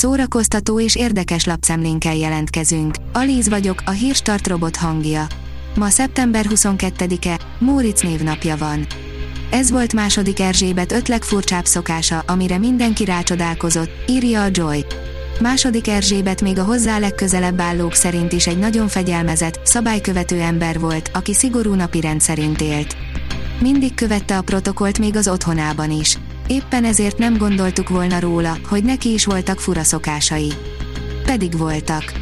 szórakoztató és érdekes lapszemlénkkel jelentkezünk. Alíz vagyok, a hírstart robot hangja. Ma szeptember 22-e, Móricz névnapja van. Ez volt második Erzsébet öt legfurcsább szokása, amire mindenki rácsodálkozott, írja a Joy. Második Erzsébet még a hozzá legközelebb állók szerint is egy nagyon fegyelmezett, szabálykövető ember volt, aki szigorú napi rendszerint élt. Mindig követte a protokolt még az otthonában is. Éppen ezért nem gondoltuk volna róla, hogy neki is voltak fura szokásai. Pedig voltak.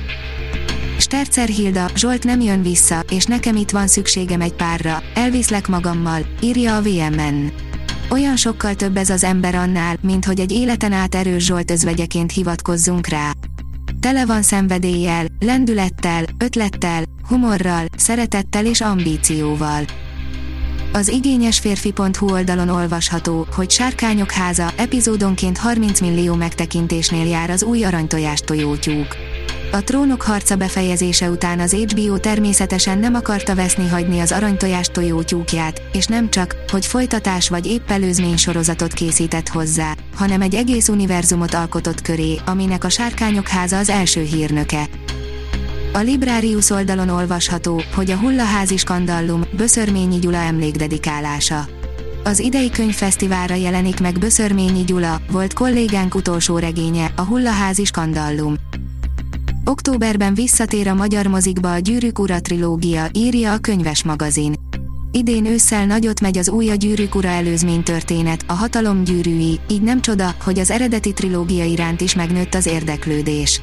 Stercer Hilda, Zsolt nem jön vissza, és nekem itt van szükségem egy párra, elviszlek magammal, írja a VMN. Olyan sokkal több ez az ember annál, mint hogy egy életen át erős Zsolt özvegyeként hivatkozzunk rá. Tele van szenvedéllyel, lendülettel, ötlettel, humorral, szeretettel és ambícióval. Az igényes férfi.hu oldalon olvasható, hogy Sárkányok háza epizódonként 30 millió megtekintésnél jár az új aranytojás tojótyúk. A trónok harca befejezése után az HBO természetesen nem akarta veszni hagyni az aranytojás tojótyúkját, és nem csak, hogy folytatás vagy épp előzmény sorozatot készített hozzá, hanem egy egész univerzumot alkotott köré, aminek a Sárkányok háza az első hírnöke. A Librarius oldalon olvasható, hogy a hullaházi skandallum, Böszörményi Gyula emlékdedikálása. Az idei könyvfesztiválra jelenik meg Böszörményi Gyula, volt kollégánk utolsó regénye, a hullaházi skandallum. Októberben visszatér a magyar mozikba a Gyűrűk Ura trilógia, írja a könyves magazin. Idén ősszel nagyot megy az új a Gyűrűk Ura előzmény történet, a hatalom gyűrűi, így nem csoda, hogy az eredeti trilógia iránt is megnőtt az érdeklődés.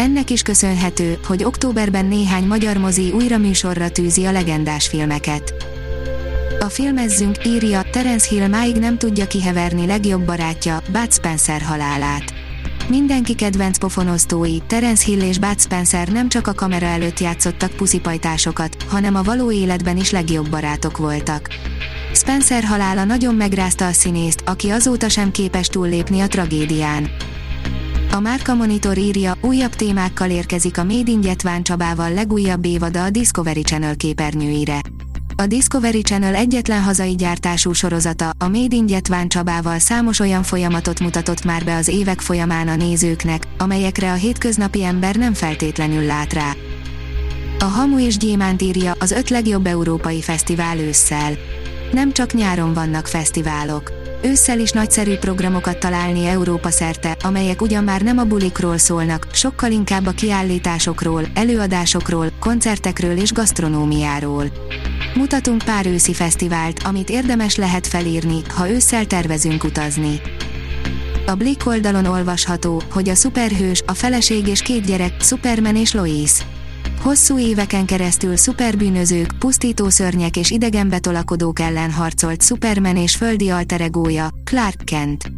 Ennek is köszönhető, hogy októberben néhány magyar mozi újra műsorra tűzi a legendás filmeket. A filmezzünk, írja, Terence Hill máig nem tudja kiheverni legjobb barátja, Bud Spencer halálát. Mindenki kedvenc pofonosztói, Terence Hill és Bud Spencer nem csak a kamera előtt játszottak puszipajtásokat, hanem a való életben is legjobb barátok voltak. Spencer halála nagyon megrázta a színészt, aki azóta sem képes túllépni a tragédián. A Márka Monitor írja, újabb témákkal érkezik a Made in Jetván Csabával legújabb évada a Discovery Channel képernyőire. A Discovery Channel egyetlen hazai gyártású sorozata, a Made in Jetván Csabával számos olyan folyamatot mutatott már be az évek folyamán a nézőknek, amelyekre a hétköznapi ember nem feltétlenül lát rá. A Hamu és Gyémánt írja az öt legjobb európai fesztivál ősszel. Nem csak nyáron vannak fesztiválok. Ősszel is nagyszerű programokat találni Európa szerte, amelyek ugyan már nem a bulikról szólnak, sokkal inkább a kiállításokról, előadásokról, koncertekről és gasztronómiáról. Mutatunk pár őszi fesztivált, amit érdemes lehet felírni, ha ősszel tervezünk utazni. A Blick oldalon olvasható, hogy a szuperhős, a feleség és két gyerek, Superman és Lois. Hosszú éveken keresztül szuperbűnözők, pusztító szörnyek és idegenbe tolakodók ellen harcolt Superman és földi alteregója, Clark Kent.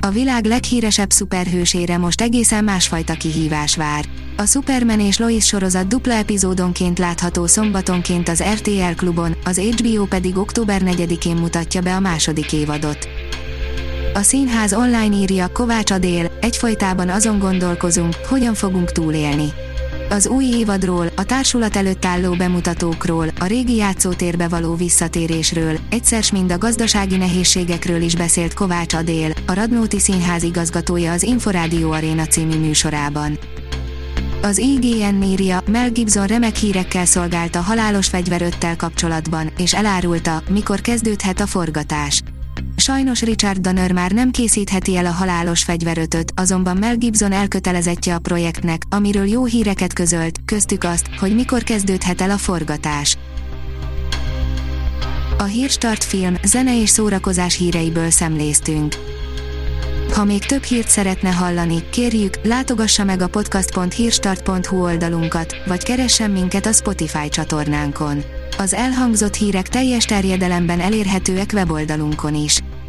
A világ leghíresebb szuperhősére most egészen másfajta kihívás vár. A Superman és Lois sorozat dupla epizódonként látható szombatonként az RTL klubon, az HBO pedig október 4-én mutatja be a második évadot. A színház online írja Kovács Adél, egyfolytában azon gondolkozunk, hogyan fogunk túlélni. Az új évadról, a társulat előtt álló bemutatókról, a régi játszótérbe való visszatérésről, egyszer mind a gazdasági nehézségekről is beszélt Kovács Adél, a Radnóti Színház igazgatója az Inforádió Aréna című műsorában. Az IGN írja, Mel Gibson remek hírekkel szolgált a halálos fegyveröttel kapcsolatban, és elárulta, mikor kezdődhet a forgatás. Sajnos Richard Donner már nem készítheti el a halálos fegyverötöt, azonban Mel Gibson elkötelezettje a projektnek, amiről jó híreket közölt, köztük azt, hogy mikor kezdődhet el a forgatás. A Hírstart film, zene és szórakozás híreiből szemléztünk. Ha még több hírt szeretne hallani, kérjük, látogassa meg a podcast.hírstart.hu oldalunkat, vagy keressen minket a Spotify csatornánkon. Az elhangzott hírek teljes terjedelemben elérhetőek weboldalunkon is.